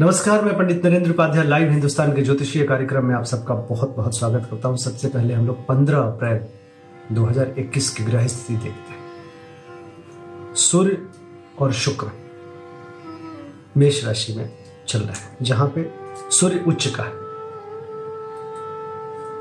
नमस्कार, मैं पंडित नरेंद्र उपाध्याय लाइव हिंदुस्तान के ज्योतिषीय कार्यक्रम में आप सबका बहुत बहुत स्वागत करता हूँ। सबसे पहले हम लोग 15 अप्रैल 2021 की ग्रह स्थिति देखते हैं। सूर्य और शुक्र मेष राशि में चल रहा है, जहाँ पे सूर्य उच्च का है।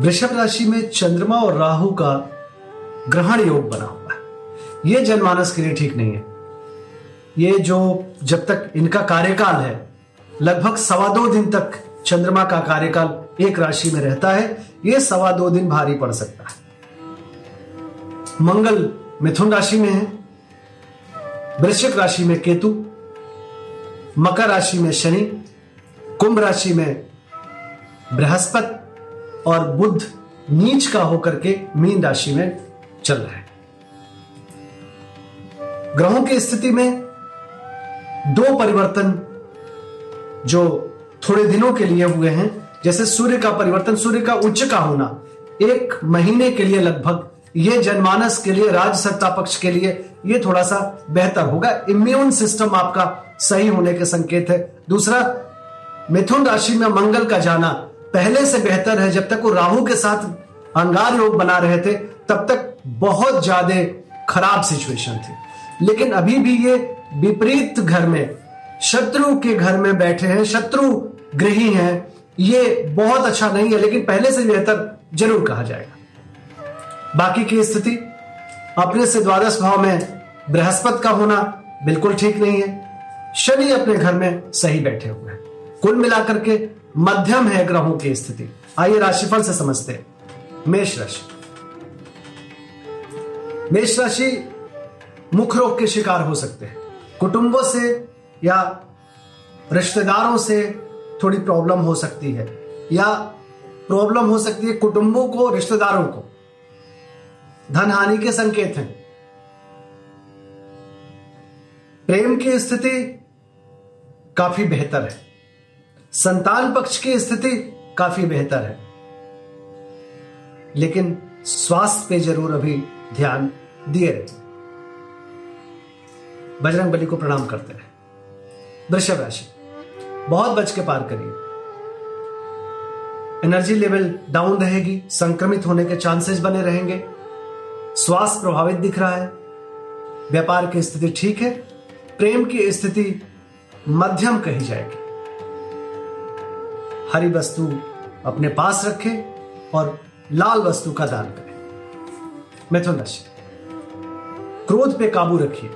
वृषभ राशि में चंद्रमा और राहु का ग्रहण योग बना हुआ है। यह जनमानस के लिए ठीक नहीं है। ये जो जब तक इनका कार्यकाल है लगभग सवा दो दिन तक चंद्रमा का कार्यकाल एक राशि में रहता है। यह सवा दो दिन भारी पड़ सकता है। मंगल मिथुन राशि में है। वृश्चिक राशि में केतु। मकर राशि में शनि। कुंभ राशि में बृहस्पति। और बुध नीच का होकर के मीन राशि में चल रहा है। ग्रहों की स्थिति में दो परिवर्तन जो थोड़े दिनों के लिए हुए हैं, जैसे सूर्य का परिवर्तन, सूर्य का उच्च का होना, एक महीने के लिए लगभग, ये जनमानस के लिए राज सत्ता पक्ष के लिए, ये थोड़ा सा बेहतर होगा। इम्यून सिस्टम आपका सही होने के संकेत है। दूसरा, मिथुन राशि में मंगल का जाना पहले से बेहतर है। जब तक वो राहु के साथ अंगार योग बना रहे थे, तब तक बहुत ज़्यादा खराब सिचुएशन थी। लेकिन अभी भी ये विपरीत घर में शत्रु के घर में बैठे हैं, शत्रु ग्रही हैं। ये बहुत अच्छा नहीं है, लेकिन पहले से बेहतर ज़रूर कहा जाएगा। बाकी की स्थिति? अपने से द्वादश भाव में बृहस्पति का होना बिल्कुल ठीक नहीं है। शनि अपने घर में सही बैठे हुए हैं। कुल मिलाकर के मध्यम है ग्रहों की स्थिति। आइए राशिफल से समझते हैं। मेष राशि। मेष राशि मुख रोग के शिकार हो सकते हैं। कुटुंबों से या रिश्तेदारों से थोड़ी प्रॉब्लम हो सकती है, या प्रॉब्लम हो सकती है कुटुंबों को, रिश्तेदारों को। धन हानि के संकेत हैं। प्रेम की स्थिति काफ़ी बेहतर है। संतान पक्ष की स्थिति काफ़ी बेहतर है। लेकिन स्वास्थ्य पे ज़रूर अभी ध्यान दिए रहे। बजरंग बली को प्रणाम करते रहे वृषभ राशि। बहुत बच के पार करिए। एनर्जी लेवल डाउन रहेगी, संक्रमित होने के चांसेस बने रहेंगे। स्वास्थ्य प्रभावित दिख रहा है। व्यापार की स्थिति ठीक है। प्रेम की स्थिति मध्यम कही जाएगी। हरी वस्तु अपने पास रखें और लाल वस्तु का दान करें। मिथुन राशि। क्रोध पे काबू रखिए।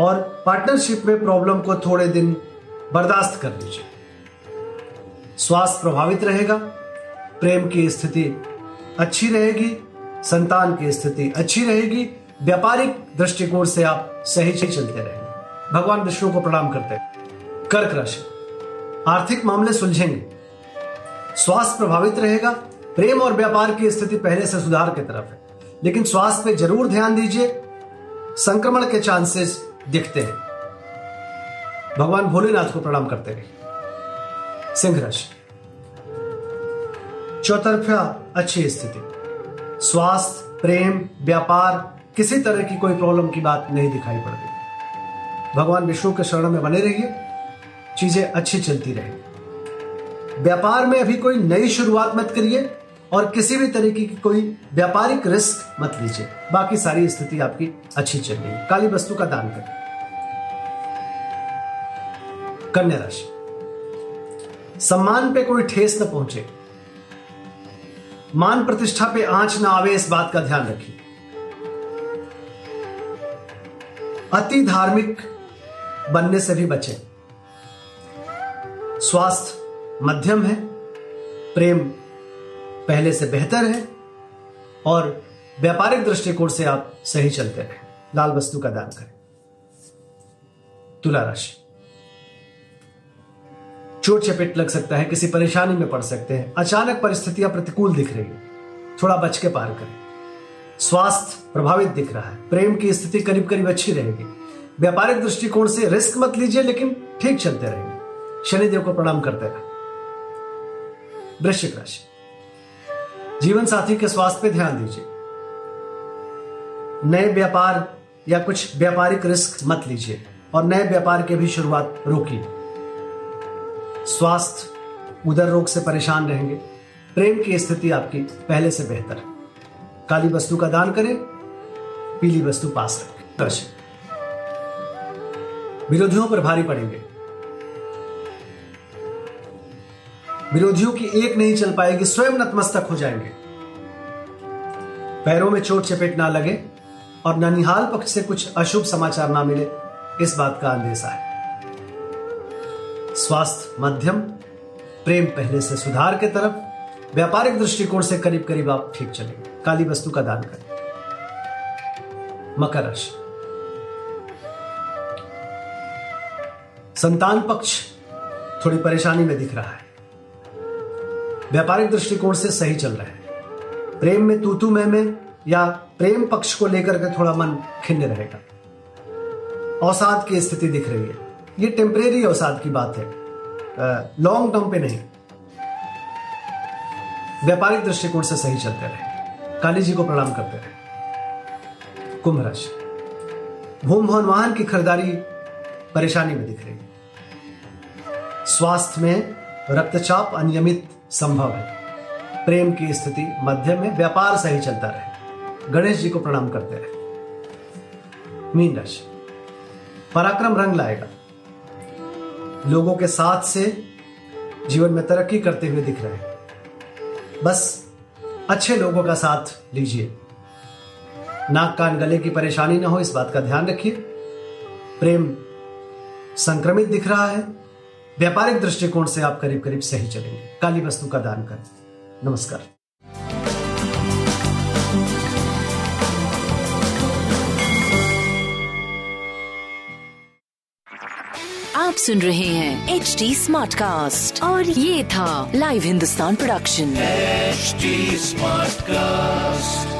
और पार्टनरशिप में प्रॉब्लम को थोड़े दिन बर्दाश्त कर लीजिए स्वास्थ्य प्रभावित रहेगा, प्रेम की स्थिति अच्छी रहेगी, संतान की स्थिति अच्छी रहेगी, व्यापारिक दृष्टिकोण से आप सही सही चलते रहेंगे। भगवान विष्णु को प्रणाम करते हैं। कर्क राशि, आर्थिक मामले सुलझेंगे। स्वास्थ्य प्रभावित रहेगा, प्रेम और व्यापार की स्थिति पहले से सुधार की तरफ़ है। लेकिन स्वास्थ्य पे ज़रूर ध्यान दीजिए। संक्रमण के चांसेस दिखते हैं। भगवान भोलेनाथ को प्रणाम करते रहे सिंह राशि। चौतरफा अच्छी स्थिति। स्वास्थ्य, प्रेम, व्यापार, किसी तरह की कोई प्रॉब्लम की बात नहीं दिखाई पड़ रही भगवान विष्णु के शरण में बने रहिए। चीज़ें अच्छी चलती रहे व्यापार में अभी कोई नई शुरुआत मत करिए। और किसी भी तरीके की कोई व्यापारिक रिस्क मत लीजिए। बाकी सारी स्थिति आपकी अच्छी चल रही है। काली वस्तु का दान करें। कन्या राशि। सम्मान पे कोई ठेस न पहुँचे। मान प्रतिष्ठा पे आँच ना आवे, इस बात का ध्यान रखिए। अति धार्मिक बनने से भी बचें। स्वास्थ्य मध्यम है, प्रेम पहले से बेहतर है और व्यापारिक दृष्टिकोण से आप सही चलते रहे। लाल वस्तु का दान करें। तुला राशि। चोट चपेट लग सकता है, किसी परेशानी में पड़ सकते हैं। अचानक परिस्थितियाँ प्रतिकूल दिख रही है। थोड़ा बच के पार करें। स्वास्थ्य प्रभावित दिख रहा है। प्रेम की स्थिति करीब करीब अच्छी रहेगी। व्यापारिक दृष्टिकोण से रिस्क मत लीजिए, लेकिन ठीक चलते रहेंगे शनिदेव को प्रणाम करते रहे। वृश्चिक राशि। जीवन साथी के स्वास्थ्य पे ध्यान दीजिए। नए व्यापार या कुछ व्यापारिक रिस्क मत लीजिए और नए व्यापार की भी शुरुआत रोकिए। स्वास्थ्य उदर रोग से परेशान रहेंगे। प्रेम की स्थिति आपकी पहले से बेहतर काली वस्तु का दान करें, पीली वस्तु पास रखें। विरोधियों पर भारी पड़ेंगे। विरोधियों की एक नहीं चल पाएगी, स्वयं नतमस्तक हो जाएँगे। पैरों में चोट चपेट ना लगे और ननिहाल पक्ष से कुछ अशुभ समाचार ना मिले, इस बात का अंदेशा है। स्वास्थ्य, मध्यम, प्रेम पहले से सुधार के तरफ़, व्यापारिक दृष्टिकोण से करीब करीब आप ठीक चलेंगे। काली वस्तु का दान करें। मकर राशि। संतान पक्ष थोड़ी परेशानी में दिख रहा है। व्यापारिक दृष्टिकोण से सही चल रहा है। प्रेम में तूतू में, में या प्रेम पक्ष को लेकर के थोड़ा मन खिन्न रहेगा। अवसाद की स्थिति दिख रही है। ये टेम्परेरी अवसाद की बात है। लॉन्ग टर्म पे नहीं। व्यापारिक दृष्टिकोण से सही चलते रहे। काली जी को प्रणाम करते रहे। कुंभ राशि। भूम भवन वाहन की खरीदारी परेशानी में दिख रही है। स्वास्थ्य में रक्तचाप अनियमित संभव है। प्रेम की स्थिति मध्यम में व्यापार सही चलता रहे। गणेश जी को प्रणाम करते रहे। मीन राशि। पराक्रम रंग लाएगा। लोगों के साथ से जीवन में तरक्की करते हुए दिख रहे हैं। बस अच्छे लोगों का साथ लीजिए। नाक कान गले की परेशानी ना हो, इस बात का ध्यान रखिए। प्रेम संक्रमित दिख रहा है। व्यापारिक दृष्टिकोण से आप करीब करीब सही चलेंगे। काली वस्तु का दान करें। नमस्कार। आप सुन रहे हैं एच डी स्मार्ट कास्ट और ये था live Hindustan production HD smartcast